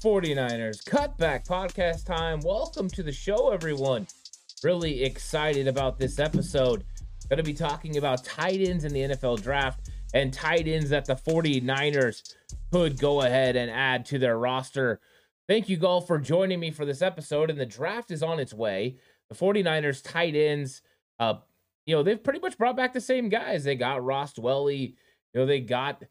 49ers Cutback Podcast time. Welcome to the show, everyone. Really excited about this episode. Going to be talking about tight ends in the NFL draft and tight ends that the 49ers could go ahead and add to their roster. Thank you, all for joining me for this episode. And the draft is on its way. The 49ers tight ends, uh, you know, they've pretty much brought back the same guys. They got Ross Dwelley, you know, they got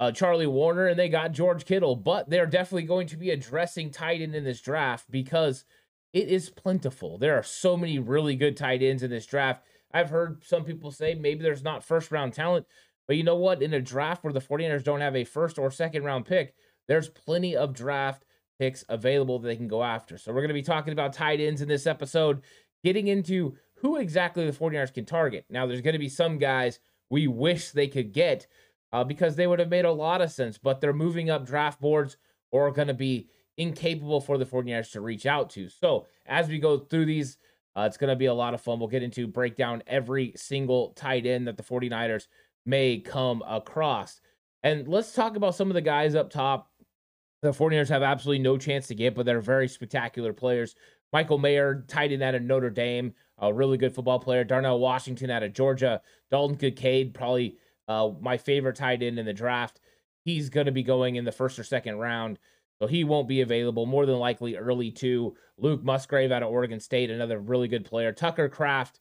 uh, Charlie Woerner and they got George Kittle, but they're definitely going to be addressing tight end in this draft because it is plentiful. There are so many really good tight ends in this draft. I've heard some people say maybe there's not first round talent, but you know what? In a draft where the 49ers don't have a first or second round pick, there's plenty of draft picks available that they can go after. So we're going to be talking about tight ends in this episode, getting into who exactly the 49ers can target. Now, there's going to be some guys we wish they could get uh, because they would have made a lot of sense, but they're moving up draft boards or going to be incapable for the 49ers to reach out to. So as we go through these, uh, it's going to be a lot of fun. We'll get into break down every single tight end that the 49ers may come across. And let's talk about some of the guys up top. The 49ers have absolutely no chance to get, but they're very spectacular players. Michael Mayer, tight end out of Notre Dame, a really good football player. Darnell Washington out of Georgia. Dalton Kincaid, probably uh, my favorite tight end in the draft. He's going to be going in the first or second round. So he won't be available. More than likely early two. Luke Musgrave out of Oregon State, another really good player. Tucker Kraft,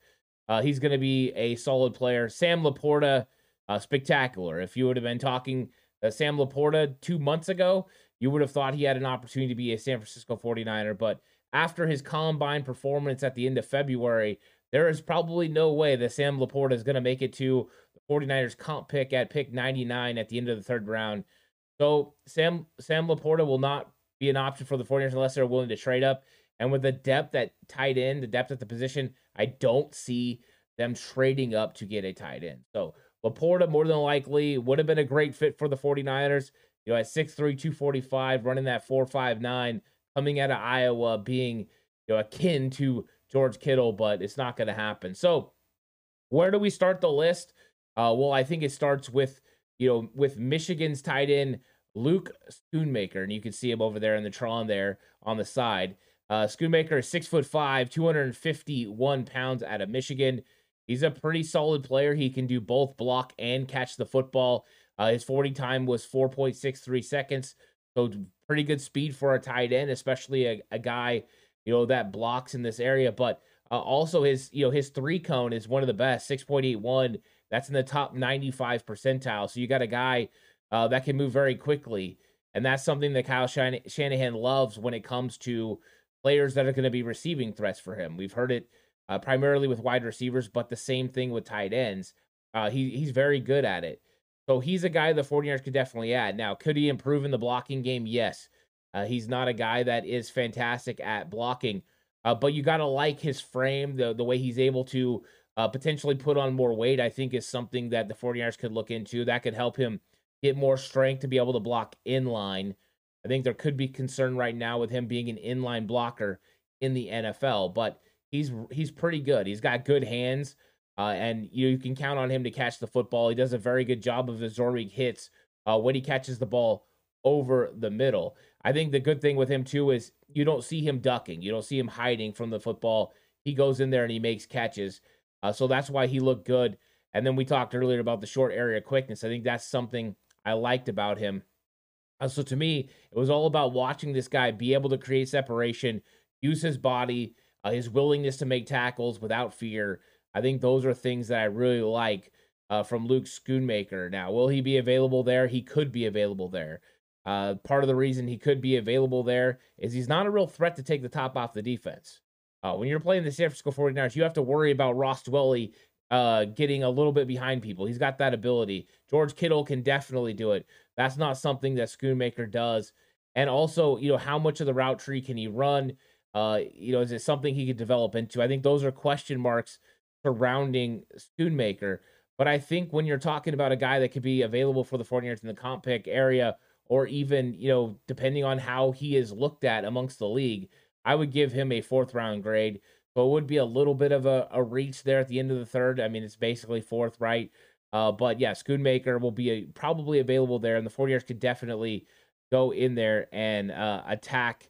uh, he's going to be a solid player. Sam LaPorta, uh, spectacular. If you would have been talking uh, Sam LaPorta two months ago, you would have thought he had an opportunity to be a San Francisco 49er. But after his combine performance at the end of February, there is probably no way that Sam LaPorta is going to make it to 49ers comp pick at pick 99 at the end of the third round. So Sam Sam LaPorta will not be an option for the 49ers unless they're willing to trade up. And with the depth at tight end, the depth at the position, I don't see them trading up to get a tight end. So LaPorta more than likely would have been a great fit for the 49ers. You know, at 6'3, 245, running that 4'5'9, coming out of Iowa, being you know akin to George Kittle, but it's not going to happen. So where do we start the list? Uh, well, I think it starts with you know with Michigan's tight end Luke Schoonmaker, and you can see him over there in the Tron there on the side. Uh, Schoonmaker is six foot five, 251 pounds out of Michigan. He's a pretty solid player. He can do both block and catch the football. Uh, his 40 time was 4.63 seconds. So pretty good speed for a tight end, especially a, a guy, you know, that blocks in this area. But uh, also his, you know, his three cone is one of the best, 6.81 that's in the top 95 percentile. So you got a guy uh, that can move very quickly. And that's something that Kyle Shanahan loves when it comes to players that are going to be receiving threats for him. We've heard it uh, primarily with wide receivers, but the same thing with tight ends. Uh, he, he's very good at it. So he's a guy the 49ers could definitely add. Now, could he improve in the blocking game? Yes. Uh, he's not a guy that is fantastic at blocking, uh, but you got to like his frame, the, the way he's able to uh, potentially put on more weight, I think is something that the 49ers could look into. That could help him get more strength to be able to block in line. I think there could be concern right now with him being an inline blocker in the NFL, but he's he's pretty good. He's got good hands, uh, and you, you, can count on him to catch the football. He does a very good job of absorbing hits uh, when he catches the ball over the middle. I think the good thing with him too is you don't see him ducking, you don't see him hiding from the football. He goes in there and he makes catches. Uh, so that's why he looked good. And then we talked earlier about the short area quickness. I think that's something I liked about him. Uh, so to me, it was all about watching this guy be able to create separation, use his body, uh, his willingness to make tackles without fear. I think those are things that I really like uh, from Luke Schoonmaker. Now, will he be available there? He could be available there. Uh, part of the reason he could be available there is he's not a real threat to take the top off the defense. Uh, when you're playing the San Francisco 49ers, you have to worry about Ross Dwelley uh, getting a little bit behind people. He's got that ability. George Kittle can definitely do it. That's not something that Schoonmaker does. And also, you know, how much of the route tree can he run? Uh, you know, is it something he could develop into? I think those are question marks surrounding Schoonmaker. But I think when you're talking about a guy that could be available for the 49ers in the comp pick area, or even, you know, depending on how he is looked at amongst the league, I would give him a fourth round grade. but would be a little bit of a, a reach there at the end of the third. I mean, it's basically fourth, right? Uh, but yeah, Schoonmaker will be a, probably available there, and the 49ers could definitely go in there and uh, attack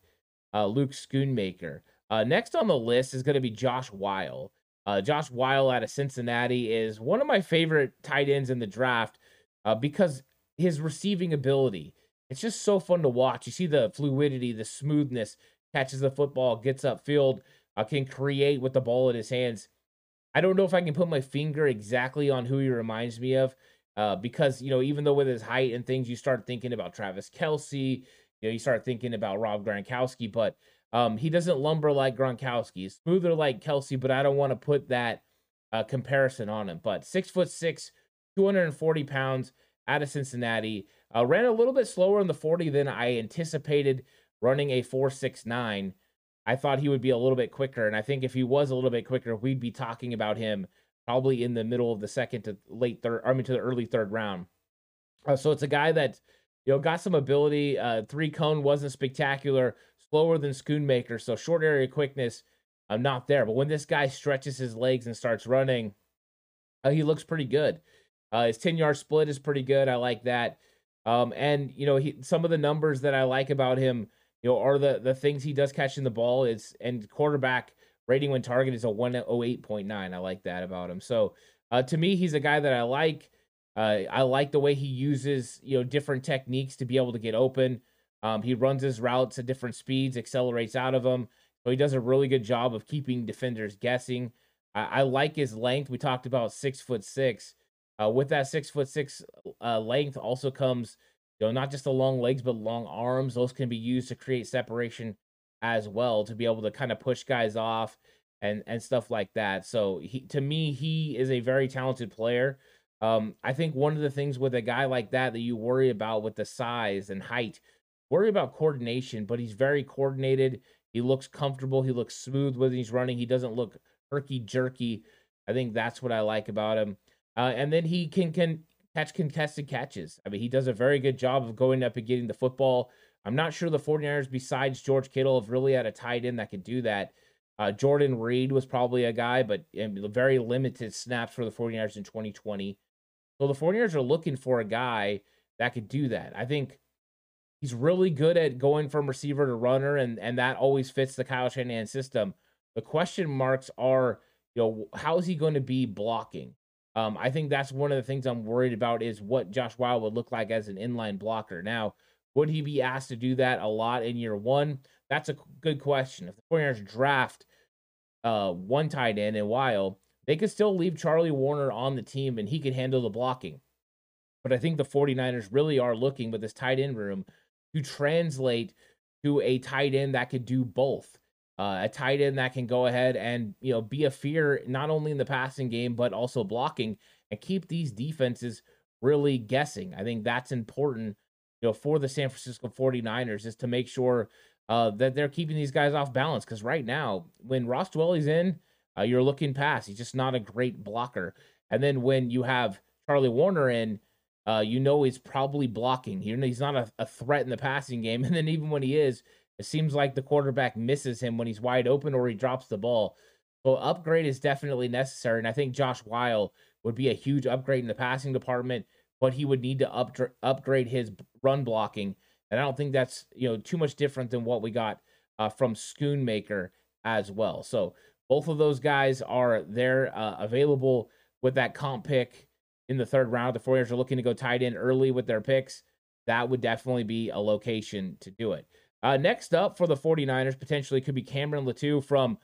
uh, Luke Schoonmaker. Uh, next on the list is going to be Josh Whyle. Uh, Josh Whyle out of Cincinnati is one of my favorite tight ends in the draft uh, because his receiving ability. It's just so fun to watch. You see the fluidity, the smoothness, catches the football, gets upfield, uh, can create with the ball in his hands. I don't know if I can put my finger exactly on who he reminds me of, uh, because you know, even though with his height and things, you start thinking about Travis Kelce, you know, you start thinking about Rob Gronkowski, but um, he doesn't lumber like Gronkowski. He's smoother like Kelce, but I don't want to put that uh, comparison on him. But six foot six, 240 pounds out of Cincinnati, uh, ran a little bit slower in the 40 than I anticipated. Running a 469 I thought he would be a little bit quicker. And I think if he was a little bit quicker, we'd be talking about him probably in the middle of the second to late third, I mean, to the early third round. Uh, so it's a guy that, you know, got some ability. Uh, three cone wasn't spectacular, slower than Schoonmaker. So short area quickness, I'm uh, not there. But when this guy stretches his legs and starts running, uh, he looks pretty good. Uh, his 10 yard split is pretty good. I like that. Um, and, you know, he, some of the numbers that I like about him, you know, are the the things he does catching the ball is and quarterback rating when target is a 108.9. I like that about him. So uh, to me, he's a guy that I like. Uh, I like the way he uses you know different techniques to be able to get open. Um, he runs his routes at different speeds, accelerates out of them. So he does a really good job of keeping defenders guessing. I, I like his length. We talked about six foot six. Uh, with that six foot six uh, length also comes know, not just the long legs, but long arms. Those can be used to create separation as well to be able to kind of push guys off and and stuff like that. So he, to me, he is a very talented player. Um, I think one of the things with a guy like that that you worry about with the size and height, worry about coordination, but he's very coordinated. He looks comfortable. He looks smooth when he's running. He doesn't look herky jerky. I think that's what I like about him. Uh, and then he can can catch contested catches. I mean, he does a very good job of going up and getting the football. I'm not sure the 49ers, besides George Kittle, have really had a tight end that could do that. Uh, Jordan Reed was probably a guy, but very limited snaps for the 49ers in 2020. So the 49ers are looking for a guy that could do that. I think he's really good at going from receiver to runner, and, and that always fits the Kyle Shanahan system. The question marks are, you know, how is he going to be blocking? Um, I think that's one of the things I'm worried about is what Josh Whyle would look like as an inline blocker. Now, would he be asked to do that a lot in year one? That's a good question. If the 49ers draft uh, one tight end in Whyle, they could still leave Charlie Woerner on the team and he could handle the blocking. But I think the 49ers really are looking with this tight end room to translate to a tight end that could do both. Uh, a tight end that can go ahead and you know be a fear not only in the passing game but also blocking and keep these defenses really guessing. I think that's important, you know, for the San Francisco 49ers is to make sure uh, that they're keeping these guys off balance because right now when Ross Dwelley's in, uh, you're looking past. He's just not a great blocker. And then when you have Charlie Woerner in, uh, you know he's probably blocking. He's not a, a threat in the passing game. And then even when he is, it seems like the quarterback misses him when he's wide open or he drops the ball. So upgrade is definitely necessary. And I think Josh Whyle would be a huge upgrade in the passing department, but he would need to up, upgrade his run blocking. And I don't think that's you know too much different than what we got uh, from Schoonmaker as well. So both of those guys are there uh, available with that comp pick in the third round. The 49ers are looking to go tight end early with their picks. That would definitely be a location to do it. Uh, next up for the 49ers potentially could be Cameron Latu from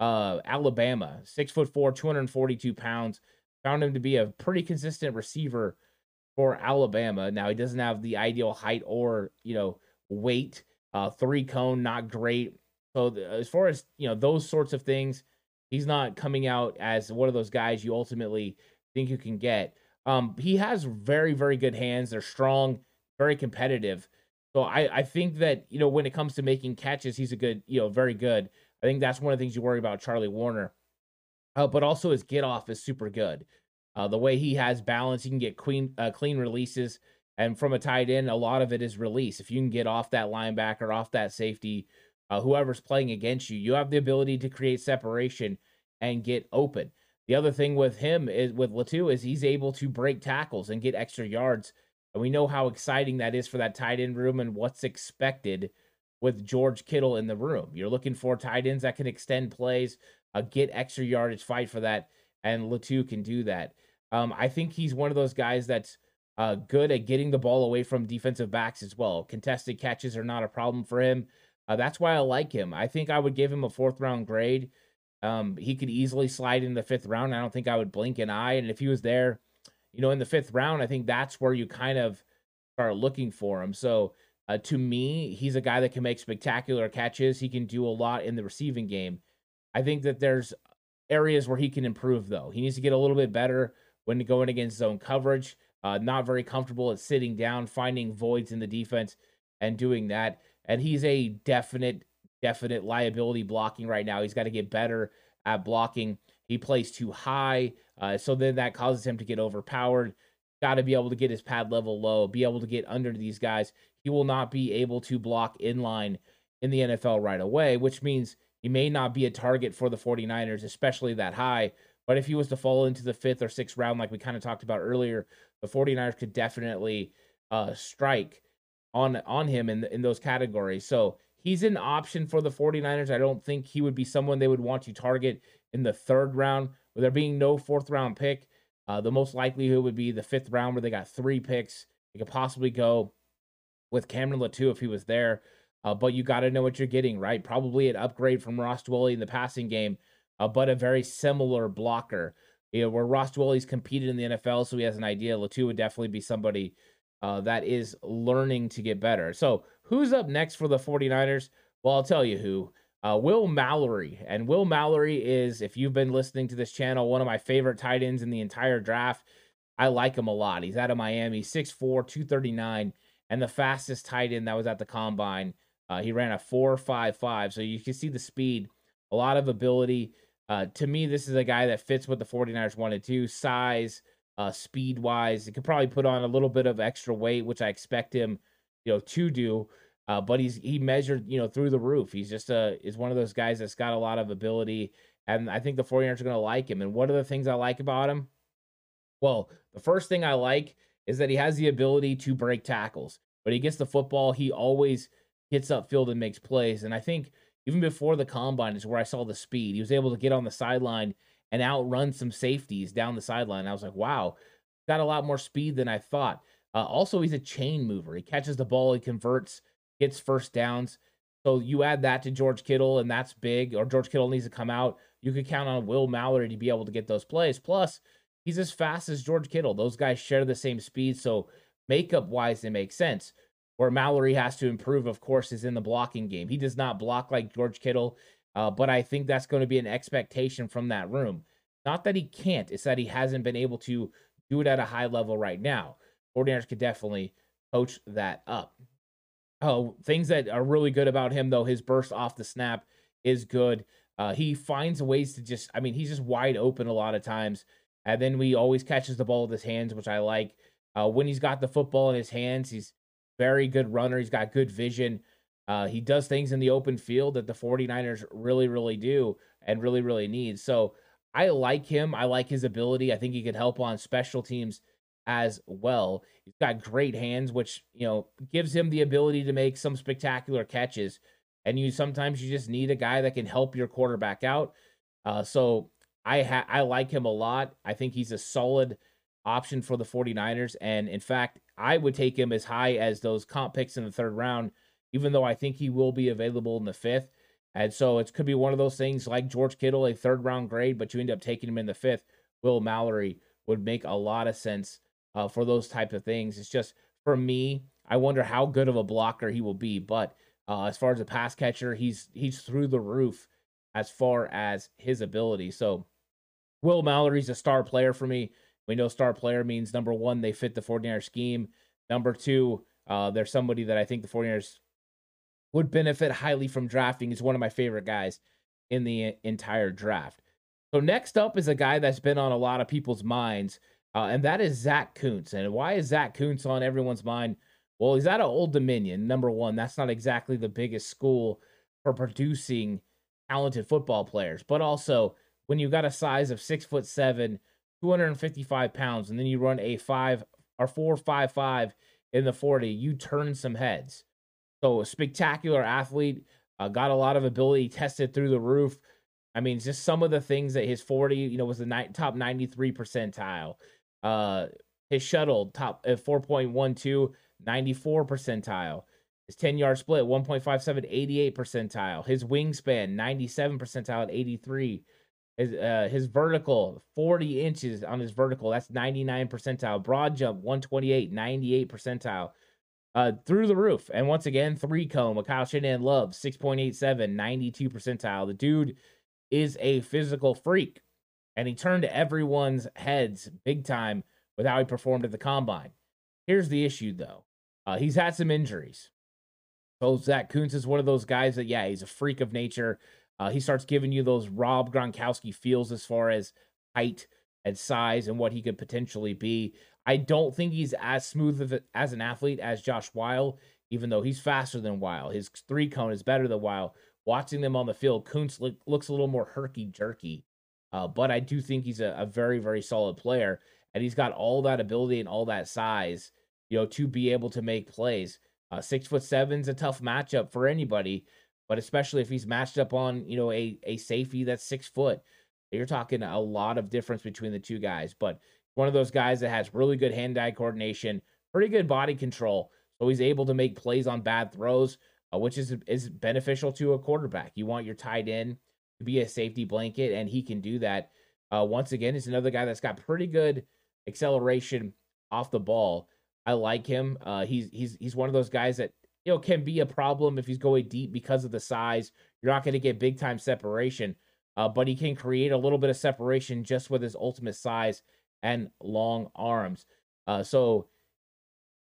uh, Alabama, six foot four, 242 pounds. Found him to be a pretty consistent receiver for Alabama. Now he doesn't have the ideal height or you know weight. Uh, three cone, not great. So as far as you know those sorts of things, he's not coming out as one of those guys you ultimately think you can get. Um, he has very very good hands. They're strong, very competitive. So I, I think that, you know, when it comes to making catches, he's a good, you know, very good. I think that's one of the things you worry about Charlie Woerner. Uh, but also his get off is super good. Uh, the way he has balance, he can get clean, uh, clean releases. And from a tight end, a lot of it is release. If you can get off that linebacker, off that safety, uh, whoever's playing against you, you have the ability to create separation and get open. The other thing with him is with Latu is he's able to break tackles and get extra yards and we know how exciting that is for that tight end room and what's expected with George Kittle in the room. You're looking for tight ends that can extend plays, uh, get extra yardage, fight for that, and Latu can do that. Um, I think he's one of those guys that's uh, good at getting the ball away from defensive backs as well. Contested catches are not a problem for him. Uh, that's why I like him. I think I would give him a fourth round grade. Um, he could easily slide in the fifth round. I don't think I would blink an eye. And if he was there you know, in the fifth round, I think that's where you kind of start looking for him. So uh, to me, he's a guy that can make spectacular catches. He can do a lot in the receiving game. I think that there's areas where he can improve, though. He needs to get a little bit better when going against zone coverage. Uh, not very comfortable at sitting down, finding voids in the defense, and doing that. And he's a definite, definite liability blocking right now. He's got to get better at blocking. He plays too high. Uh, so then that causes him to get overpowered. Got to be able to get his pad level low, be able to get under these guys. He will not be able to block in line in the NFL right away, which means he may not be a target for the 49ers, especially that high. But if he was to fall into the fifth or sixth round, like we kind of talked about earlier, the 49ers could definitely uh, strike on on him in in those categories. So he's an option for the 49ers. I don't think he would be someone they would want to target in the third round. With there being no fourth round pick, uh, the most likelihood would be the fifth round where they got three picks. They could possibly go with Cameron Latu if he was there. Uh, but you got to know what you're getting, right? Probably an upgrade from Ross Dwelley in the passing game, uh, but a very similar blocker. You know, where Ross Dwelley's competed in the NFL, so he has an idea. Latu would definitely be somebody uh, that is learning to get better. So, who's up next for the 49ers? Well, I'll tell you who uh, Will Mallory. And Will Mallory is, if you've been listening to this channel, one of my favorite tight ends in the entire draft. I like him a lot. He's out of Miami, 6'4, 239, and the fastest tight end that was at the combine. Uh, he ran a 4.55. So you can see the speed, a lot of ability. Uh, to me, this is a guy that fits what the 49ers wanted to size, uh, speed wise. He could probably put on a little bit of extra weight, which I expect him, you know, to do. Uh, but he's he measured, you know, through the roof. He's just a is one of those guys that's got a lot of ability, and I think the 49ers are going to like him. And what are the things I like about him? Well, the first thing I like is that he has the ability to break tackles. But he gets the football, he always gets upfield and makes plays. And I think even before the combine is where I saw the speed. He was able to get on the sideline and outrun some safeties down the sideline. I was like, wow, got a lot more speed than I thought. Uh, also, he's a chain mover. He catches the ball, he converts gets first downs. So you add that to George Kittle, and that's big, or George Kittle needs to come out. You could count on Will Mallory to be able to get those plays. Plus, he's as fast as George Kittle. Those guys share the same speed. So makeup wise, it makes sense. Where Mallory has to improve, of course, is in the blocking game. He does not block like George Kittle, uh, but I think that's going to be an expectation from that room. Not that he can't, it's that he hasn't been able to do it at a high level right now. 49ers could definitely coach that up. Oh, things that are really good about him, though, his burst off the snap is good. Uh, he finds ways to just, I mean, he's just wide open a lot of times. And then he always catches the ball with his hands, which I like. Uh, when he's got the football in his hands, he's very good runner. He's got good vision. Uh, he does things in the open field that the 49ers really, really do and really, really need. So I like him. I like his ability. I think he could help on special teams as well. He's got great hands, which, you know, gives him the ability to make some spectacular catches. And you sometimes you just need a guy that can help your quarterback out. Uh, so I ha- I like him a lot. I think he's a solid option for the 49ers. And in fact, I would take him as high as those comp picks in the third round, even though I think he will be available in the fifth. And so it could be one of those things like George Kittle, a third round grade, but you end up taking him in the fifth. Will Mallory would make a lot of sense uh, for those types of things. It's just for me, I wonder how good of a blocker he will be. But uh, as far as a pass catcher, he's he's through the roof as far as his ability. So Will Mallory's a star player for me. We know star player means number one, they fit the 49ers scheme. Number two, uh, they're somebody that I think the 49ers would benefit highly from drafting. He's one of my favorite guys in the entire draft. So next up is a guy that's been on a lot of people's minds, uh, and that is Zach Kuntz. And why is Zach Kuntz on everyone's mind? Well, he's out of Old Dominion. Number one, that's not exactly the biggest school for producing talented football players, but also when you got a size of six foot seven, 255 pounds, and then you run a five or four five five in the 40, you turn some heads. So a spectacular athlete, uh, got a lot of ability, tested through the roof. I mean, just some of the things that his 40, you know, was the ni- top 93 percentile. Uh, his shuttle top at 4.12, 94 percentile. His 10 yard split, 1.57, 88 percentile. His wingspan, 97 percentile at 83. His, uh, his vertical, 40 inches on his vertical, that's 99 percentile. Broad jump, 128, 98 percentile uh, through the roof. And once again, three cone, Kyle Shanahan Love, 6.87, 92 percentile. The dude is a physical freak, and he turned everyone's heads big time with how he performed at the combine. Here's the issue, though. Uh, he's had some injuries. So Zach Kuntz is one of those guys that, yeah, he's a freak of nature. Uh, he starts giving you those Rob Gronkowski feels as far as height and size and what he could potentially be. I don't think he's as smooth a, as an athlete as Josh Whyle, even though he's faster than Whyle. His three cone is better than Whyle. Watching them on the field, Kuntz look, looks a little more herky jerky, uh, but I do think he's a, a very, very solid player, and he's got all that ability and all that size, you know, to be able to make plays. Uh, six foot seven's a tough matchup for anybody, but especially if he's matched up on you know a a safety that's six foot, you're talking a lot of difference between the two guys. But one of those guys that has really good hand-eye coordination, pretty good body control, so he's able to make plays on bad throws, uh, which is is beneficial to a quarterback. You want your tight end to be a safety blanket, and he can do that. Uh, once again, he's another guy that's got pretty good acceleration off the ball. I like him. Uh, he's he's he's one of those guys that you know can be a problem if he's going deep because of the size. You're not going to get big time separation, uh, but he can create a little bit of separation just with his ultimate size and long arms. Uh, so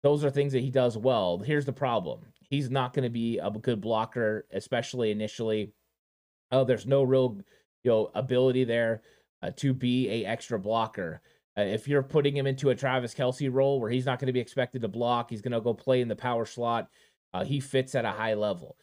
those are things that he does well. Here's the problem: he's not going to be a good blocker, especially initially. Oh, there's no real you know ability there uh, to be a extra blocker. Uh, if you're putting him into a Travis Kelce role where he's not going to be expected to block, he's going to go play in the power slot. Uh, he fits at a high level.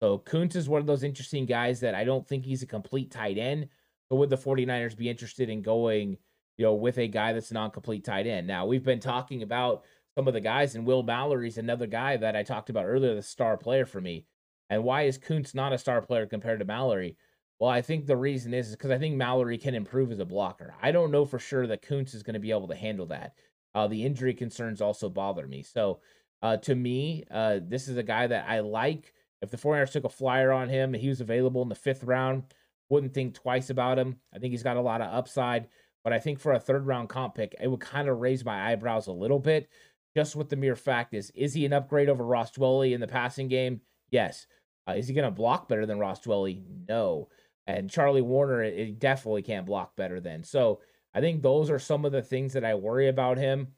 So Kuntz is one of those interesting guys that I don't think he's a complete tight end. But would the 49ers be interested in going you know, with a guy that's non-complete tight end. Now we've been talking about some of the guys, and Will Mallory's another guy that I talked about earlier, the star player for me. And why is Kuntz not a star player compared to Mallory? Well, I think the reason is because I think Mallory can improve as a blocker. I don't know for sure that Kuntz is going to be able to handle that. Uh, the injury concerns also bother me. So, uh, to me, uh, this is a guy that I like. If the 49ers took a flyer on him, and he was available in the fifth round, wouldn't think twice about him. I think he's got a lot of upside. But I think for a third round comp pick, it would kind of raise my eyebrows a little bit just with the mere fact is, is he an upgrade over Ross Dwelley in the passing game? Yes. Uh, is he going to block better than Ross Dwelley? No. And Charlie Woerner, it, it definitely can't block better than. So I think those are some of the things that I worry about him.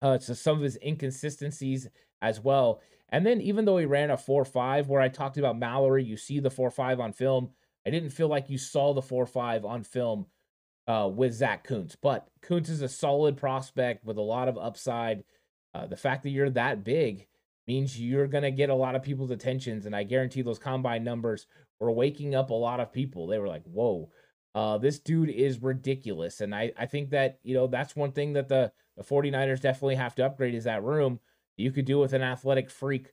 Uh, so some of his inconsistencies as well. And then even though he ran a 4-5, where I talked about Mallory, you see the 4-5 on film. I didn't feel like you saw the 4-5 on film uh, with Zach Kuntz. But Kuntz is a solid prospect with a lot of upside. Uh, the fact that you're that big means you're going to get a lot of people's attentions. And I guarantee those combine numbers were waking up a lot of people. They were like, whoa, uh, this dude is ridiculous. And I, I think that, you know, that's one thing that the, the 49ers definitely have to upgrade is that room. You could do with an athletic freak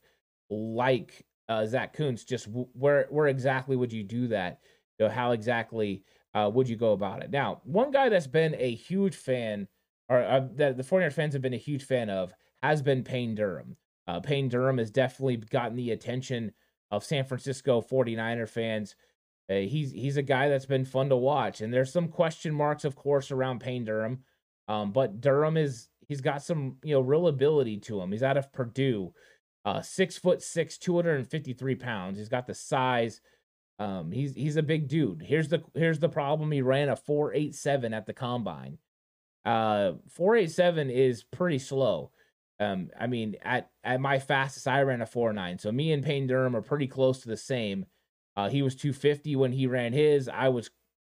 like uh, Zach Kuntz. Just where where exactly would you do that? You know, how exactly uh, would you go about it? Now, one guy that's been a huge fan, or uh, that the 49ers fans have been a huge fan of, has been Payne Durham. Uh, Payne Durham has definitely gotten the attention of San Francisco 49er fans. Uh, he's he's a guy that's been fun to watch, and there's some question marks, of course, around Payne Durham. Um, but Durham is he's got some you know real ability to him. He's out of Purdue, uh, six foot six, 253 pounds. He's got the size. Um, he's he's a big dude. Here's the here's the problem. He ran a 487 at the combine. Uh 487 is pretty slow. Um, I mean, at at my fastest, I ran a four nine. So me and Payne Durham are pretty close to the same. Uh, he was 250 when he ran his. I was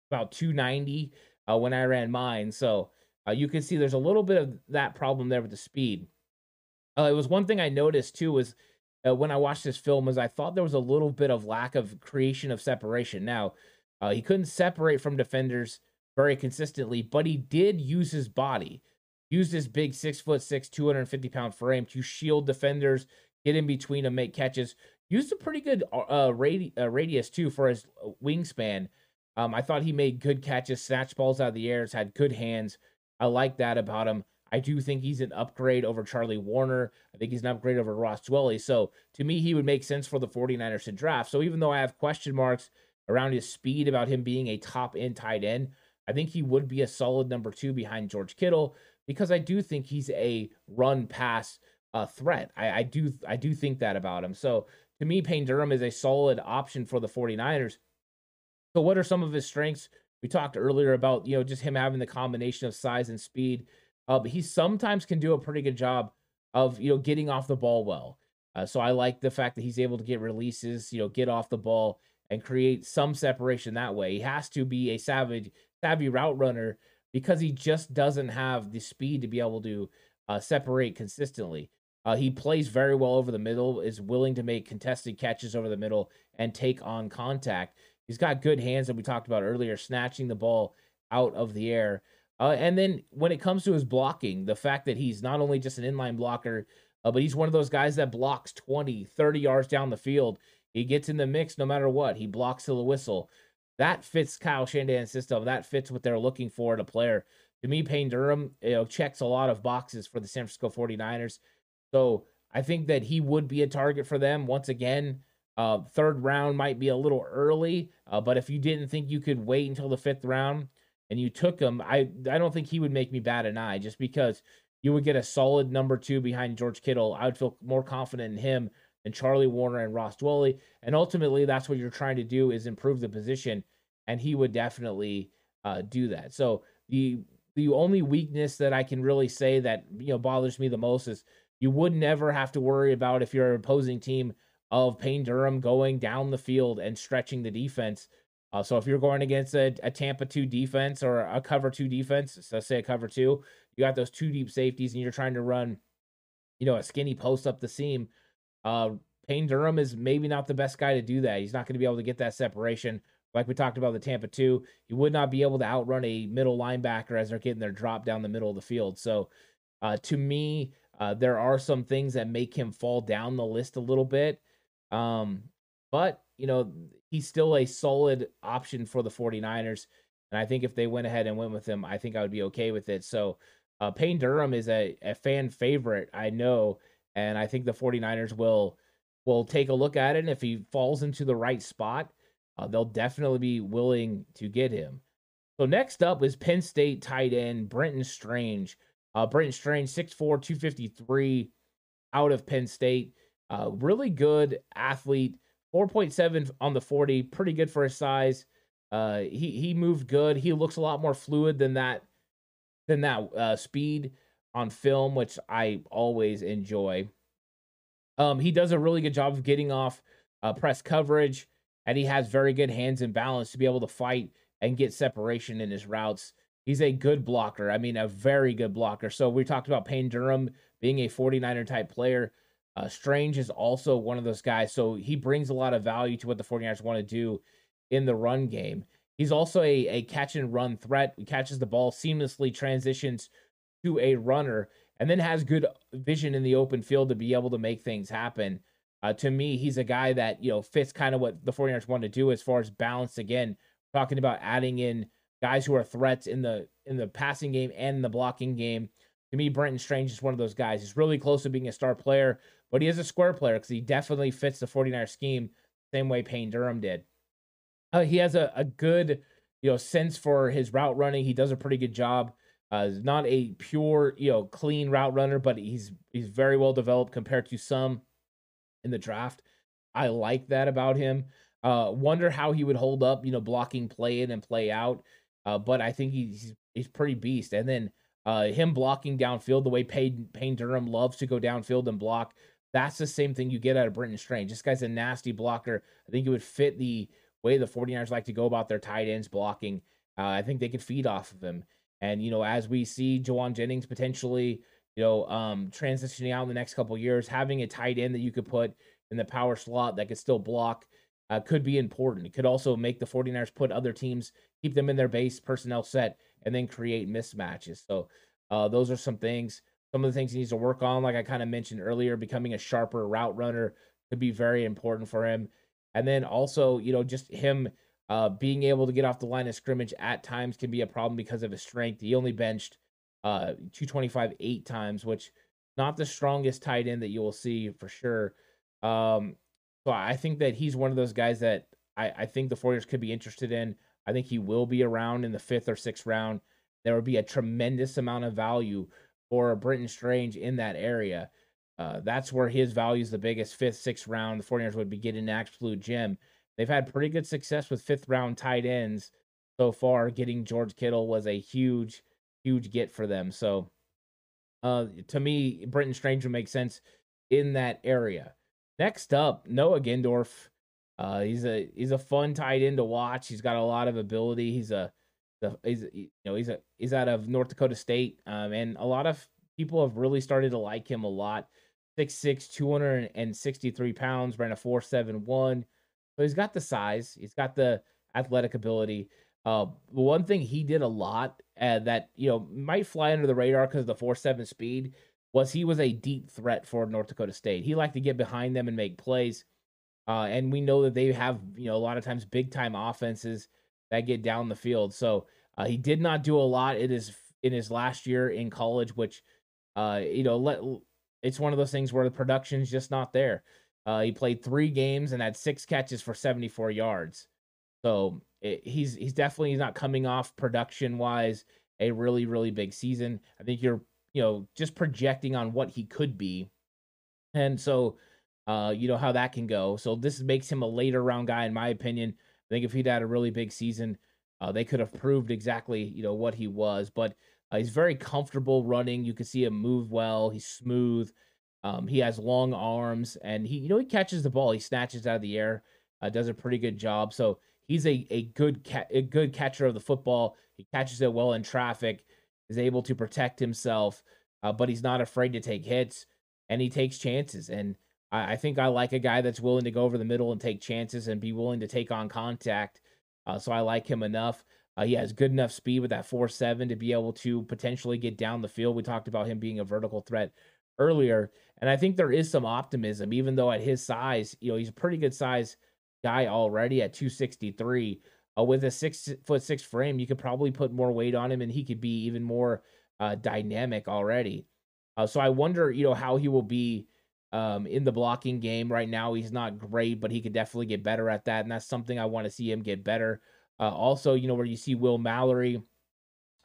about 290 uh, when I ran mine. So uh, you can see there's a little bit of that problem there with the speed. Uh, it was one thing I noticed too was uh, when I watched this film was I thought there was a little bit of lack of creation of separation. Now, uh, he couldn't separate from defenders very consistently, but he did use his body, use this big six foot six, 250 pound frame to shield defenders, get in between them, make catches. Used a pretty good uh, uh, radi- uh, radius too for his uh, wingspan. Um, I thought he made good catches, snatched balls out of the air, had good hands. I like that about him. I do think he's an upgrade over Charlie Woerner. I think he's an upgrade over Ross Dwelley. So to me, he would make sense for the 49ers to draft. So even though I have question marks around his speed about him being a top end tight end, I think he would be a solid number two behind George Kittle because I do think he's a run pass uh, threat. I, I do I do think that about him. So to me, Payne Durham is a solid option for the 49ers. So what are some of his strengths? We talked earlier about, you know, just him having the combination of size and speed. Uh, but he sometimes can do a pretty good job of you know getting off the ball well. Uh, so I like the fact that he's able to get releases, you know, get off the ball and create some separation that way. He has to be a savage, savvy route runner because he just doesn't have the speed to be able to uh, separate consistently. Uh, he plays very well over the middle, is willing to make contested catches over the middle and take on contact. He's got good hands that we talked about earlier, snatching the ball out of the air. Uh, and then when it comes to his blocking, the fact that he's not only just an inline blocker, uh, but he's one of those guys that blocks 20, 30 yards down the field. He gets in the mix no matter what. He blocks to the whistle. That fits Kyle Shanahan's system. That fits what they're looking for in a player. To me, Payne Durham you know, checks a lot of boxes for the San Francisco 49ers. So I think that he would be a target for them. Once again, uh, third round might be a little early, uh, but if you didn't think you could wait until the fifth round, and you took him, I I don't think he would make me bat an eye just because you would get a solid number two behind George Kittle. I would feel more confident in him than Charlie Woerner and Ross Dwelley. And ultimately, that's what you're trying to do is improve the position, and he would definitely uh, do that. So the the only weakness that I can really say that you know bothers me the most is you would never have to worry about if you're an opposing team of Payne Durham going down the field and stretching the defense uh, so if you're going against a, a, Tampa 2 defense or a cover 2 defense, so say a cover 2, you got those two deep safeties and you're trying to run, you know, a skinny post up the seam. Uh, Payne Durham is maybe not the best guy to do that. He's not going to be able to get that separation. Like we talked about the Tampa 2, he would not be able to outrun a middle linebacker as they're getting their drop down the middle of the field. So uh, to me, uh, there are some things that make him fall down the list a little bit. Um, but, you know, he's still a solid option for the 49ers. And I think if they went ahead and went with him, I think I would be okay with it. So uh, Payne Durham is a, a fan favorite, I know. And I think the 49ers will will take a look at it. And if he falls into the right spot, uh, they'll definitely be willing to get him. So next up is Penn State tight end Brenton Strange. Uh, Brenton Strange, 6'4, 253 out of Penn State. Uh, really good athlete. 4.7 on the 40, pretty good for his size. Uh, he he moved good. He looks a lot more fluid than that than that uh, speed on film, which I always enjoy. Um, he does a really good job of getting off uh, press coverage, and he has very good hands and balance to be able to fight and get separation in his routes. He's a good blocker. I mean, a very good blocker. So we talked about Payne Durham being a 49er type player. Uh, Strange is also one of those guys. So he brings a lot of value to what the 49ers want to do in the run game. He's also a, a catch and run threat. He catches the ball seamlessly, transitions to a runner, and then has good vision in the open field to be able to make things happen. Uh, to me, he's a guy that, you know, fits kind of what the 49ers want to do as far as balance. Again, talking about adding in guys who are threats in the in the passing game and the blocking game. To me, Brenton Strange is one of those guys. He's really close to being a star player, but he is a square player because he definitely fits the 49er scheme same way Payne Durham did. Uh, he has a, a good, you know, sense for his route running. He does a pretty good job. Uh, not a pure, you know, clean route runner, but he's he's very well developed compared to some in the draft. I like that about him. Uh, wonder how he would hold up, you know, blocking play in and play out. Uh, but I think he's he's pretty beast. And then uh, him blocking downfield the way Payne, Payne Durham loves to go downfield and block. That's the same thing you get out of Brenton Strange. This guy's a nasty blocker. I think it would fit the way the 49ers like to go about their tight ends blocking. Uh, I think they could feed off of him. And, you know, as we see Jauan Jennings potentially, you know, um, transitioning out in the next couple years, having a tight end that you could put in the power slot that could still block uh, could be important. It could also make the 49ers put other teams, keep them in their base personnel set, and then create mismatches. So uh, those are some things. Some of the things he needs to work on, like I kind of mentioned earlier, becoming a sharper route runner could be very important for him. And then also, you know, just him uh, being able to get off the line of scrimmage at times can be a problem because of his strength. He only benched uh, 225 eight times, which not the strongest tight end that you will see for sure. Um, so I think that he's one of those guys that I, I think the 49ers could be interested in. I think he will be around in the fifth or sixth round. There would be a tremendous amount of value for Brenton Strange in that area. Uh, that's where his value is the biggest. Fifth, sixth round, the 49ers would be getting an absolute gem. They've had pretty good success with fifth round tight ends so far. Getting George Kittle was a huge, huge get for them. So, uh, to me, Brenton Strange would make sense in that area. Next up, Noah Gindorff. Uh, he's a he's a fun tight end to watch. He's got a lot of ability. He's a he's you know he's a he's out of North Dakota State, um, and a lot of people have really started to like him a lot. 6'6", 263 pounds, ran a 4.71. So he's got the size, he's got the athletic ability. Uh, one thing he did a lot uh, that you know might fly under the radar because of the four seven speed was he was a deep threat for North Dakota State. He liked to get behind them and make plays. Uh, and we know that they have, you know, a lot of times big time offenses that get down the field. So uh, he did not do a lot in his in his last year in college, which, uh, you know, let it's one of those things where the production's just not there. Uh, he played three games and had six catches for 74 yards. So it, he's he's definitely not coming off production wise a really really big season. I think you're you know just projecting on what he could be, and so uh, you know how that can go. So this makes him a later round guy in my opinion. I think if he'd had a really big season, uh, they could have proved exactly you know what he was. But uh, he's very comfortable running. You can see him move well. He's smooth. Um, he has long arms, and he you know he catches the ball. He snatches out of the air. Uh, does a pretty good job. So he's a a good ca- a good catcher of the football. He catches it well in traffic. Is able to protect himself, uh, but he's not afraid to take hits, and he takes chances. And I, I, think I like a guy that's willing to go over the middle and take chances and be willing to take on contact. Uh, so I like him enough. Uh, he has good enough speed with that four seven to be able to potentially get down the field. We talked about him being a vertical threat earlier, and I think there is some optimism, even though at his size, you know, he's a pretty good size guy already at 263. Uh, with a six foot six frame, you could probably put more weight on him, and he could be even more uh, dynamic already. Uh, so I wonder, you know, how he will be um, in the blocking game. Right now, he's not great, but he could definitely get better at that, and that's something I want to see him get better. Uh, also, you know, where you see Will Mallory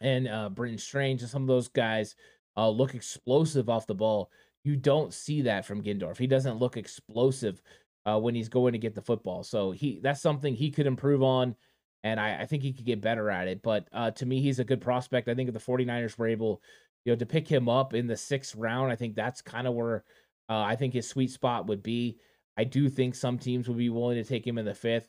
and uh, Brenton Strange and some of those guys uh, look explosive off the ball. You don't see that from Gindorff. He doesn't look explosive uh, when he's going to get the football. So he that's something he could improve on, and I, I think he could get better at it. But uh, to me, he's a good prospect. I think if the 49ers were able, you know, to pick him up in the sixth round, I think that's kind of where uh, I think his sweet spot would be. I do think some teams would be willing to take him in the fifth,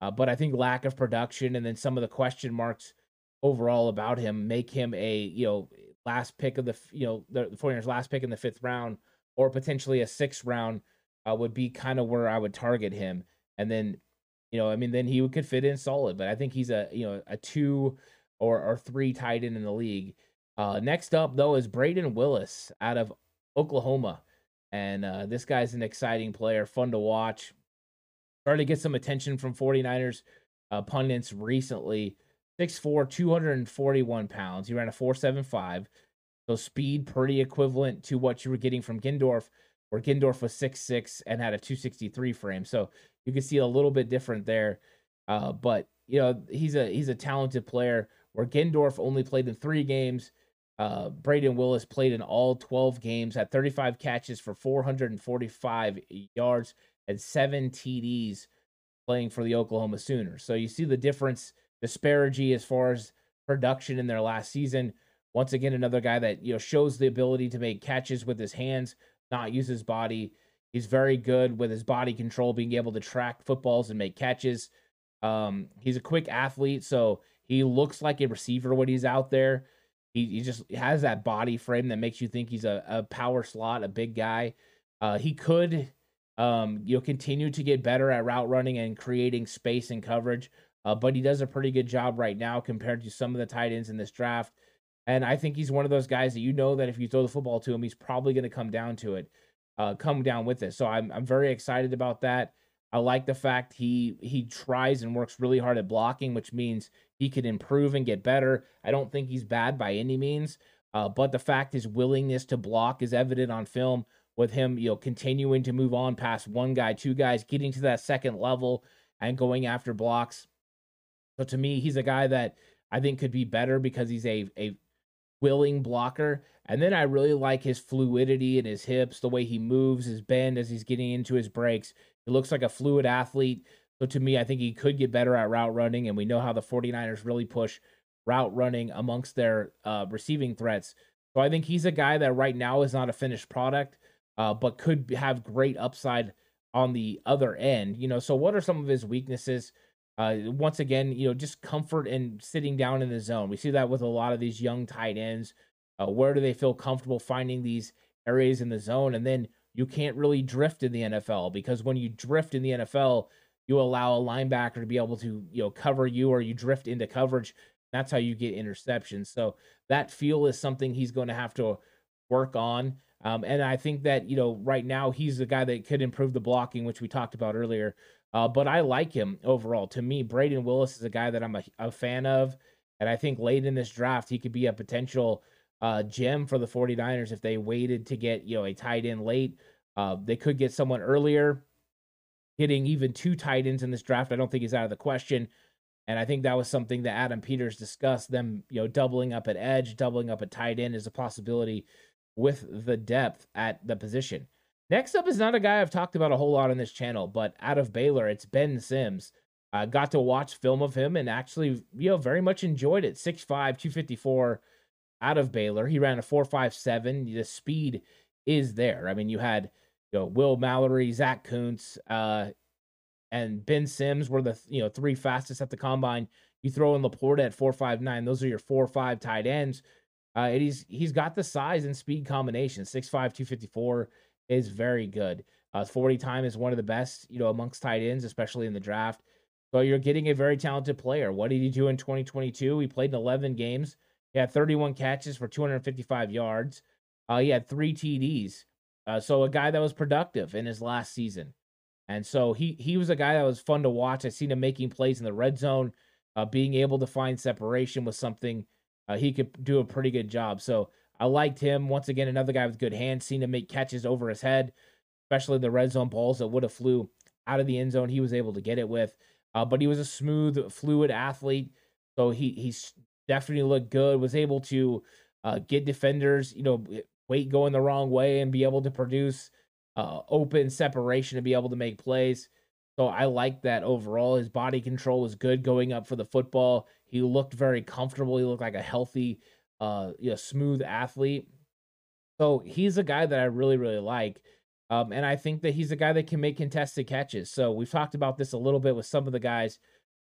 uh, but I think lack of production and then some of the question marks overall about him make him a you know last pick of the you know the, the 49ers last pick in the fifth round or potentially a sixth round uh, would be kind of where I would target him. And then, you know, I mean, then he could fit in solid, but I think he's a, you know, a two or, or three tight end in the league. Uh, next up, though, is Brayden Willis out of Oklahoma. And uh, this guy's an exciting player, fun to watch. Started to get some attention from 49ers uh, pundits recently. 6'4, 241 pounds. He ran a 4.75. So speed pretty equivalent to what you were getting from Gindorff where Gindorff was six six and had a 263 frame. So you can see a little bit different there. Uh, but you know, he's a he's a talented player where Gindorff only played in three games. Uh, Brayden Willis played in all 12 games, had 35 catches for 445 yards and seven TDs playing for the Oklahoma Sooners. So you see the difference, disparity as far as production in their last season. Once again, another guy that you know shows the ability to make catches with his hands, not use his body. He's very good with his body control, being able to track footballs and make catches. Um, he's a quick athlete, so he looks like a receiver when he's out there. He, he just has that body frame that makes you think he's a, a power slot, a big guy. Uh, he could, um, you know, continue to get better at route running and creating space and coverage. Uh, but he does a pretty good job right now compared to some of the tight ends in this draft. And I think he's one of those guys that you know that if you throw the football to him, he's probably going to come down to it, uh, come down with it. So I'm I'm very excited about that. I like the fact he he tries and works really hard at blocking, which means he can improve and get better. I don't think he's bad by any means, uh, but the fact his willingness to block is evident on film with him, you know, continuing to move on past one guy, two guys, getting to that second level and going after blocks. So to me, he's a guy that I think could be better because he's a a willing blocker. And then I really like his fluidity in his hips, the way he moves, his bend as he's getting into his breaks. He looks like a fluid athlete. So to me, I think he could get better at route running. And we know how the 49ers really push route running amongst their uh, receiving threats. So I think he's a guy that right now is not a finished product, uh, but could have great upside on the other end. You know, so what are some of his weaknesses? Uh, once again, you know, just comfort and sitting down in the zone. We see that with a lot of these young tight ends. Uh, where do they feel comfortable finding these areas in the zone? And then you can't really drift in the NFL because when you drift in the NFL, you allow a linebacker to be able to, you know, cover you or you drift into coverage. That's how you get interceptions. So that feel is something he's going to have to work on. Um, and I think that, you know, right now he's the guy that could improve the blocking, which we talked about earlier. Uh, but I like him overall. To me, Brayden Willis is a guy that I'm a, a, fan of. And I think late in this draft, he could be a potential uh, gem for the 49ers if they waited to get, you know, a tight end late. Uh, they could get someone earlier. Hitting even two tight ends in this draft, I don't think is out of the question. And I think that was something that Adam Peters discussed. Them, you know, doubling up at edge, doubling up at tight end is a possibility with the depth at the position. Next up is not a guy I've talked about a whole lot on this channel, but out of Baylor, it's Ben Sims. I uh, got to watch film of him and actually, you know, very much enjoyed it. 6'5, 254 out of Baylor. He ran a 4.57. The speed is there. I mean, you had, you know, Will Mallory, Zach Kuntz, uh, and Ben Sims were the, you know, three fastest at the combine. You throw in LaPorta at 4.59. Those are your 4.5 tight ends. Uh, he's he's got the size and speed combination. 6'5, 254 is very good. Uh, 40 time is one of the best, you know, amongst tight ends, especially in the draft. So you're getting a very talented player. What did he do in 2022? He played in 11 games. He had 31 catches for 255 yards. Uh, he had three TDs. Uh, so a guy that was productive in his last season. And so he he was a guy that was fun to watch. I seen him making plays in the red zone, uh, being able to find separation was something uh, he could do a pretty good job. So I liked him. Once again, another guy with good hands, seen him make catches over his head, especially the red zone balls that would have flew out of the end zone. He was able to get it with. Uh, but he was a smooth, fluid athlete. So he he's definitely looked good. Was able to uh, get defenders, you know, weight going the wrong way and be able to produce uh, open separation to be able to make plays. So I like that overall. His body control was good going up for the football. He looked very comfortable. He looked like a healthy, uh, you know, smooth athlete. So he's a guy that I really, really like. Um, and I think that he's a guy that can make contested catches. So we've talked about this a little bit with some of the guys.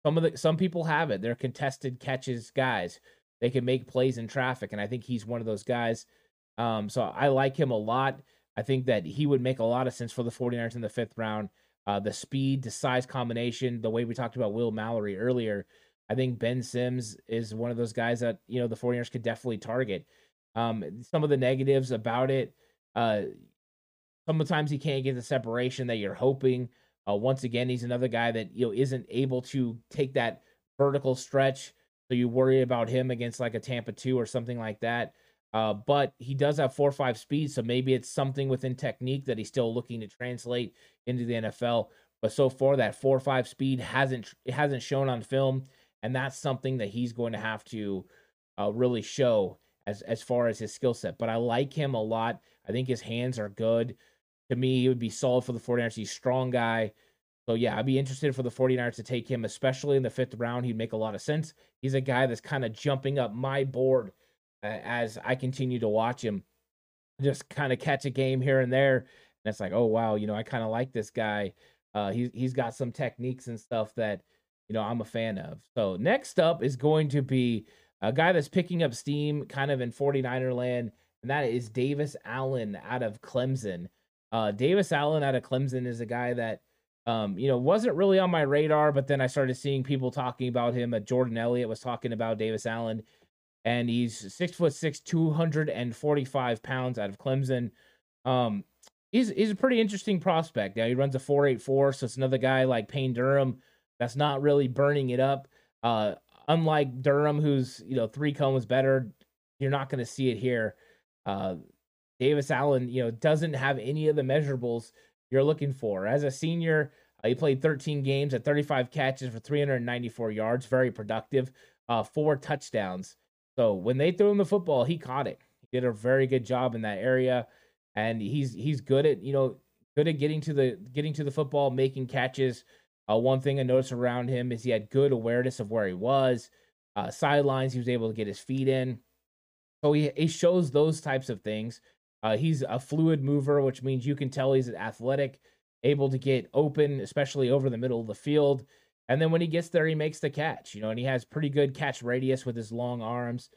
Some of the some people have it. They're contested catches guys. They can make plays in traffic, and I think he's one of those guys. Um, so I like him a lot. I think that he would make a lot of sense for the 49ers in the fifth round. Uh, the speed to size combination, the way we talked about Will Mallory earlier, I think Ben Sims is one of those guys that, you know, the 49ers could definitely target. Um, some of the negatives about it, uh, sometimes he can't get the separation that you're hoping. Uh, once again, he's another guy that, you know, isn't able to take that vertical stretch. So you worry about him against like a Tampa 2 or something like that. Uh, but he does have four or five speeds, so maybe it's something within technique that he's still looking to translate into the NFL. But so far, that four or five speed hasn't it hasn't shown on film, and that's something that he's going to have to uh, really show as as far as his skill set. But I like him a lot. I think his hands are good. To me, he would be solid for the 49ers. He's a strong guy. So yeah, I'd be interested for the 49ers to take him, especially in the fifth round. He'd make a lot of sense. He's a guy that's kind of jumping up my board as I continue to watch him just kind of catch a game here and there. And it's like, oh wow, you know, I kind of like this guy. Uh, he's he's got some techniques and stuff that you know I'm a fan of. So next up is going to be a guy that's picking up steam kind of in 49er land, and that is Davis Allen out of Clemson. Uh, Davis Allen out of Clemson is a guy that um, you know wasn't really on my radar, but then I started seeing people talking about him. Uh, Jordan Elliott was talking about Davis Allen and he's six foot six, two hundred and forty five pounds out of Clemson. Um, he's he's a pretty interesting prospect. Now he runs a four eight four, so it's another guy like Payne Durham that's not really burning it up. Uh, unlike Durham, who's you know three cones better, you're not going to see it here. Uh, Davis Allen, you know, doesn't have any of the measurables you're looking for. As a senior, uh, he played 13 games at 35 catches for 394 yards, very productive, uh, four touchdowns. So when they threw him the football, he caught it. He did a very good job in that area, and he's he's good at you know good at getting to the getting to the football, making catches. Uh, one thing I noticed around him is he had good awareness of where he was. Uh, sidelines, he was able to get his feet in. So he, he shows those types of things. Uh, he's a fluid mover, which means you can tell he's athletic, able to get open, especially over the middle of the field. And then when he gets there, he makes the catch, you know, and he has pretty good catch radius with his long arms.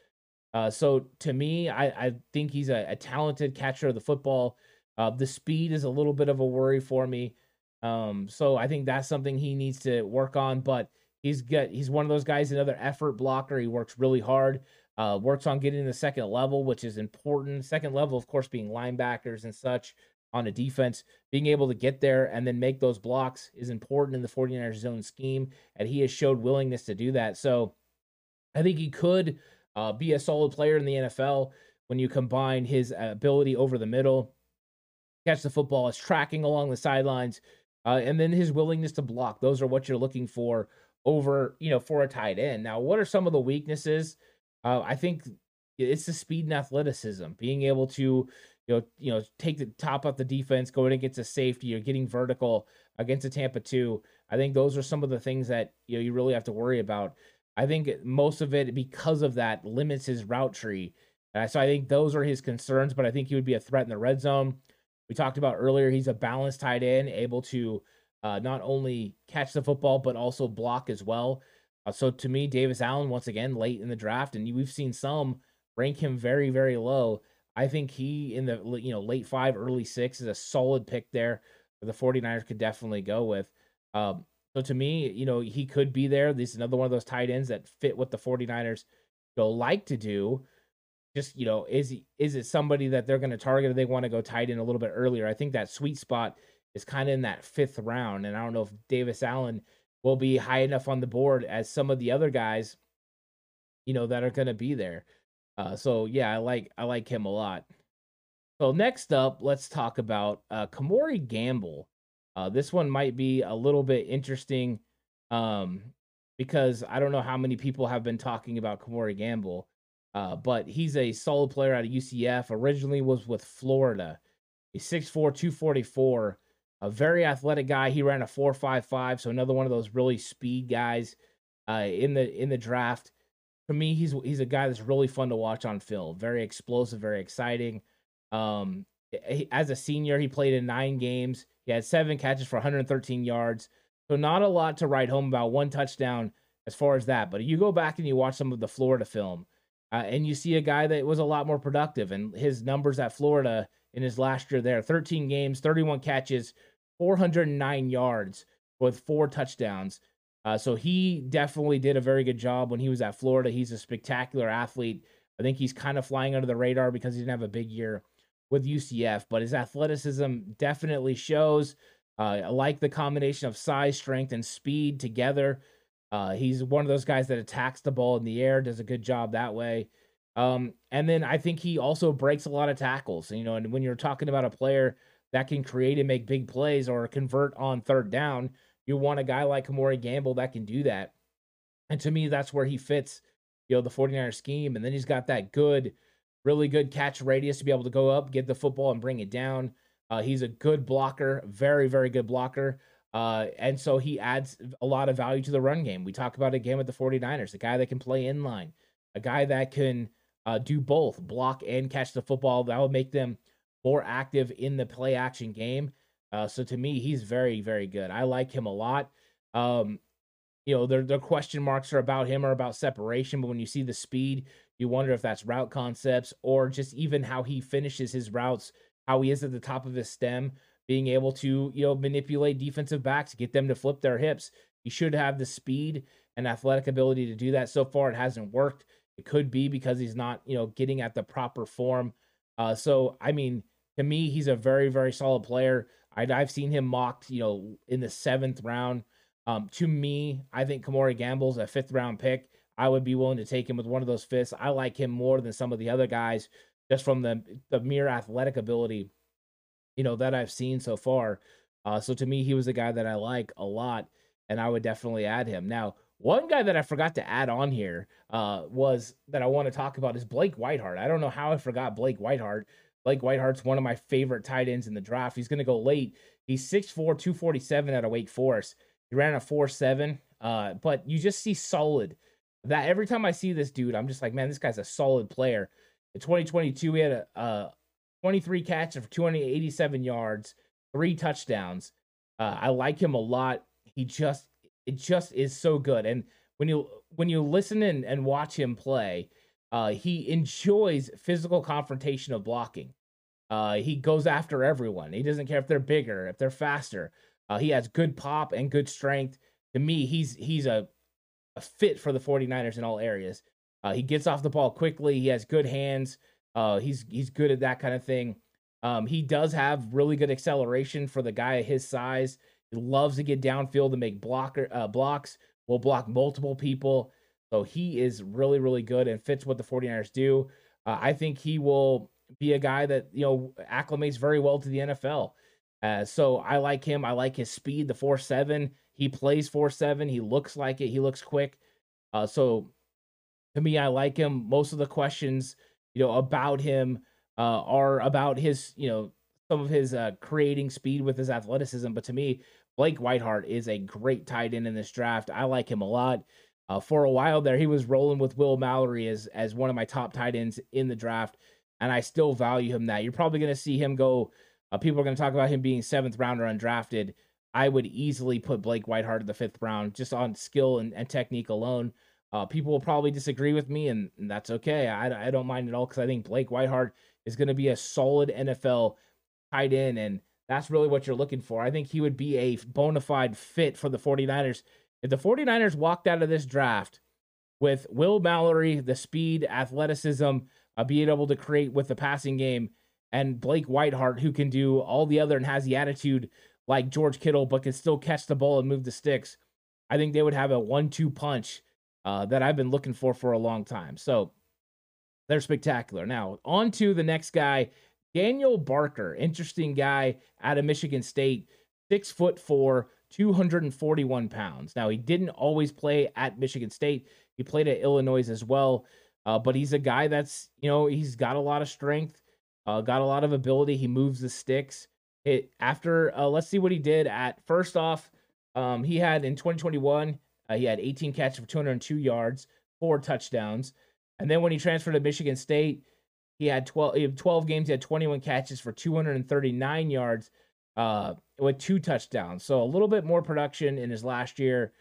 Uh, so to me, I, I think he's a, a, talented catcher of the football. Uh, the speed is a little bit of a worry for me. Um, so I think that's something he needs to work on. But he's got he's one of those guys, another effort blocker. He works really hard. Uh, works on getting the second level, which is important. Second level, of course, being linebackers and such on a defense. Being able to get there and then make those blocks is important in the 49ers zone scheme, and he has showed willingness to do that. So I think he could uh, be a solid player in the NFL when you combine his ability over the middle, catch the football, his tracking along the sidelines, uh, and then his willingness to block. Those are what you're looking for over, you know, for a tight end. Now, what are some of the weaknesses? Uh, I think it's the speed and athleticism, being able to you know, you know, take the top off the defense, going against a safety, or getting vertical against a Tampa two. I think those are some of the things that you know you really have to worry about. I think most of it because of that limits his route tree. Uh, so I think those are his concerns, but I think he would be a threat in the red zone. We talked about earlier, he's a balanced tight end, able to uh, not only catch the football but also block as well. Uh, so to me, Davis Allen once again late in the draft, and we've seen some rank him very very low. I think he in the you know late five, early six is a solid pick there. The 49ers could definitely go with. Um, so to me, you know, he could be there. This is another one of those tight ends that fit what the 49ers go like to do. Just, you know, is is it somebody that they're going to target or they want to go tight end a little bit earlier? I think that sweet spot is kind of in that fifth round. And I don't know if Davis Allen will be high enough on the board as some of the other guys, you know, that are going to be there. Uh, so yeah, I like I like him a lot. So next up, let's talk about uh, Kemore Gamble. Uh, this one might be a little bit interesting um, because I don't know how many people have been talking about Kemore Gamble. Uh, but he's a solid player out of UCF. Originally was with Florida. He's 6'4, 244. A very athletic guy. He ran a 4.55, so another one of those really speed guys uh, in the in the draft. For me, he's he's a guy that's really fun to watch on film. Very explosive, very exciting. Um, as a senior, he played in nine games. He had seven catches for 113 yards. So not a lot to write home about. One touchdown as far as that. But you go back and you watch some of the Florida film, uh, and you see a guy that was a lot more productive. And his numbers at Florida in his last year there 13 games, 31 catches, 409 yards with four touchdowns. Uh, so he definitely did a very good job when he was at Florida. He's a spectacular athlete. I think he's kind of flying under the radar because he didn't have a big year with UCF, but his athleticism definitely shows. Uh, I like the combination of size, strength, and speed together. Uh, he's one of those guys that attacks the ball in the air, does a good job that way. Um, and then I think he also breaks a lot of tackles. You know, and when you're talking about a player that can create and make big plays or convert on third down, you want a guy like Kemore Gamble that can do that. And to me, that's where he fits, you know, the 49er scheme. And then he's got that good, really good catch radius to be able to go up, get the football, and bring it down. Uh, he's a good blocker, very, very good blocker. Uh, and so he adds a lot of value to the run game. We talk about a game with the 49ers, a guy that can play in line, a guy that can uh, do both, block and catch the football. That will make them more active in the play action game. Uh, so to me, he's very, very good. I like him a lot. Um, you know, their, the question marks are about him or about separation, but when you see the speed, you wonder if that's route concepts or just even how he finishes his routes, how he is at the top of his stem, being able to, you know, manipulate defensive backs, get them to flip their hips. He should have the speed and athletic ability to do that. So far, it hasn't worked. It could be because he's not, you know, getting at the proper form. Uh, so, I mean, to me, he's a very, very solid player. i have seen him mocked, you know, in the seventh round. Um, to me, I think Kemore Gamble's a fifth round pick. I would be willing to take him with one of those fifths. I like him more than some of the other guys just from the the mere athletic ability, you know, that I've seen so far. Uh, so to me, he was a guy that I like a lot, and I would definitely add him. Now, one guy that I forgot to add on here uh, was that I want to talk about is Blake Whiteheart. I don't know how I forgot Blake Whiteheart. Blake Whiteheart's one of my favorite tight ends in the draft. He's going to go late. He's 6'4, 247 out of Wake Forest. He ran a 4'7, uh, but you just see solid that every time I see this dude, I'm just like, man, this guy's a solid player. In 2022, he had a, a 23 catches for 287 yards, three touchdowns. Uh, I like him a lot. He just it just is so good. And when you when you listen and, and watch him play, uh, he enjoys physical confrontation of blocking. Uh, he goes after everyone. He doesn't care if they're bigger, if they're faster. Uh, he has good pop and good strength. To me, he's he's a a fit for the 49ers in all areas. Uh, he gets off the ball quickly. He has good hands. Uh, he's he's good at that kind of thing. Um, he does have really good acceleration for the guy his size. He loves to get downfield to make blocker uh, blocks. Will block multiple people. So he is really really good and fits what the 49ers do. Uh, I think he will be a guy that you know acclimates very well to the NFL. Uh, so I like him. I like his speed, the four seven. He plays four seven. He looks like it. He looks quick. Uh, so to me, I like him. Most of the questions, you know, about him uh, are about his, you know, some of his uh, creating speed with his athleticism. But to me, Blake Whiteheart is a great tight end in this draft. I like him a lot. Uh, for a while there, he was rolling with Will Mallory as as one of my top tight ends in the draft, and I still value him. That you're probably going to see him go. Uh, people are going to talk about him being seventh rounder undrafted. I would easily put Blake Whiteheart in the fifth round just on skill and, and technique alone. Uh, people will probably disagree with me, and, and that's okay. I, I don't mind at all because I think Blake Whiteheart is going to be a solid NFL tight end, and that's really what you're looking for. I think he would be a bona fide fit for the 49ers. If the 49ers walked out of this draft with Will Mallory, the speed, athleticism, uh, being able to create with the passing game, and Blake Whiteheart, who can do all the other and has the attitude like George Kittle, but can still catch the ball and move the sticks, I think they would have a one-two punch uh, that I've been looking for for a long time. So they're spectacular. Now on to the next guy, Daniel Barker, interesting guy out of Michigan State, six foot four, 241 pounds. Now he didn't always play at Michigan State; he played at Illinois as well. Uh, but he's a guy that's, you know, he's got a lot of strength, uh, got a lot of ability. He moves the sticks. It after uh, let's see what he did at first off. Um, he had in 2021, uh, he had 18 catches for 202 yards, four touchdowns. And then when he transferred to Michigan State, he had 12, he had 12 games, he had 21 catches for 239 yards uh, with two touchdowns. So a little bit more production in his last year.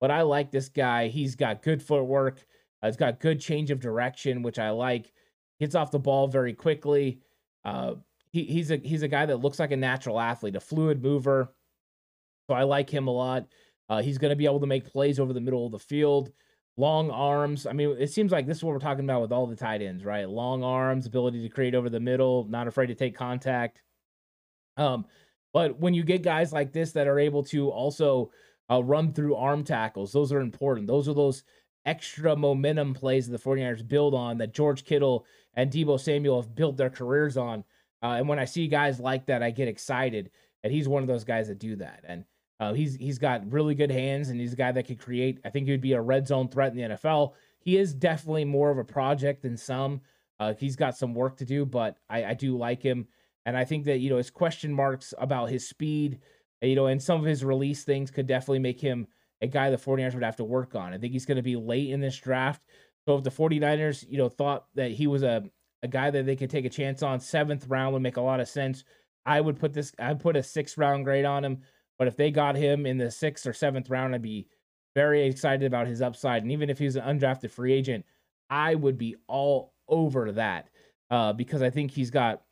But I like this guy. He's got good footwork. Uh, he's got good change of direction, which I like. Gets off the ball very quickly. Uh, he, he's a he's a guy that looks like a natural athlete, a fluid mover. So I like him a lot. Uh, he's going to be able to make plays over the middle of the field. Long arms. I mean, it seems like this is what we're talking about with all the tight ends, right? Long arms, ability to create over the middle, not afraid to take contact. Um, but when you get guys like this that are able to also uh, run through arm tackles, those are important. Those are those extra momentum plays that the 49ers build on that George Kittle and Deebo Samuel have built their careers on. Uh, and when I see guys like that, I get excited. And he's one of those guys that do that. And uh, he's he's got really good hands, and he's a guy that could create. I think he would be a red zone threat in the NFL. He is definitely more of a project than some. Uh, he's got some work to do, but I, I do like him, and I think that you know his question marks about his speed, you know, and some of his release things could definitely make him a guy the 49ers would have to work on. I think he's going to be late in this draft. So if the 49ers, you know, thought that he was a, a guy that they could take a chance on, seventh round would make a lot of sense. I would put this, I'd put a sixth round grade on him. But if they got him in the sixth or seventh round, I'd be very excited about his upside. And even if he's an undrafted free agent, I would be all over that uh, because I think he's got,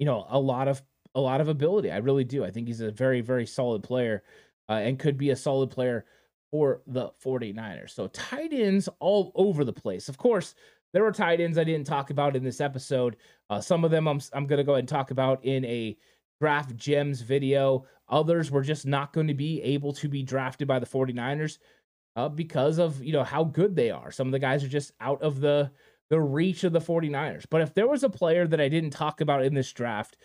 you know, a lot of a lot of ability. I really do. I think he's a very very solid player uh, and could be a solid player for the 49ers. So tight ends all over the place. Of course, there were tight ends I didn't talk about in this episode. Uh, some of them I'm I'm going to go ahead and talk about in a draft gems video. Others were just not going to be able to be drafted by the 49ers uh, because of, you know, how good they are. Some of the guys are just out of the the reach of the 49ers. But if there was a player that I didn't talk about in this draft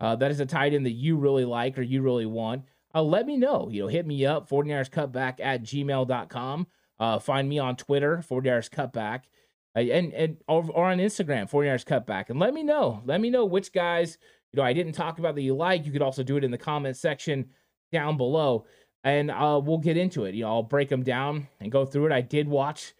uh, that is a tight end that you really like or you really want, uh, let me know. You know, hit me up, 49ers cutback at gmail.com. Uh, find me on Twitter, 49ers cutback. Uh, and and or, or on Instagram, 49ers cutback, and let me know. Let me know which guys you know I didn't talk about that you like. You could also do it in the comment section down below, and uh, we'll get into it. You know, I'll break them down and go through it. I did watch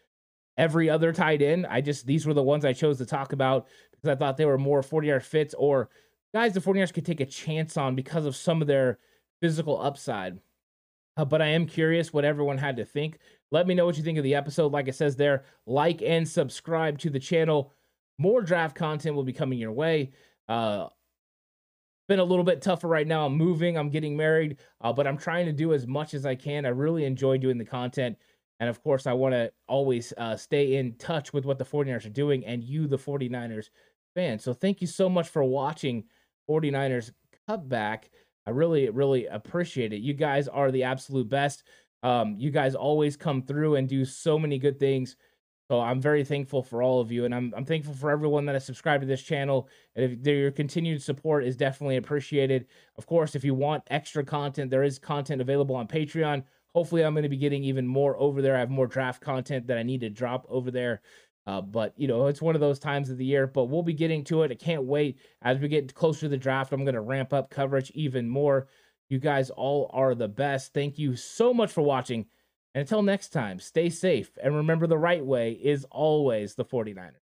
every other tight end. I just these were the ones I chose to talk about because I thought they were more 40 yard fits or guys the 49ers could take a chance on because of some of their physical upside. Uh, but I am curious what everyone had to think. Let me know what you think of the episode. Like it says there, like and subscribe to the channel. More draft content will be coming your way. Uh, been a little bit tougher right now. I'm moving, I'm getting married, uh, but I'm trying to do as much as I can. I really enjoy doing the content. And of course, I want to always uh, stay in touch with what the 49ers are doing and you, the 49ers fan. So thank you so much for watching 49ers Cutback. I really, really appreciate it. You guys are the absolute best. Um, you guys always come through and do so many good things. So I'm very thankful for all of you, and I'm I'm thankful for everyone that has subscribed to this channel. And if your continued support is definitely appreciated. Of course, if you want extra content, there is content available on Patreon. Hopefully, I'm going to be getting even more over there. I have more draft content that I need to drop over there. Uh, but you know, it's one of those times of the year. But we'll be getting to it. I can't wait. As we get closer to the draft, I'm going to ramp up coverage even more. You guys all are the best. Thank you so much for watching. And until next time, stay safe and remember the right way is always the 49ers.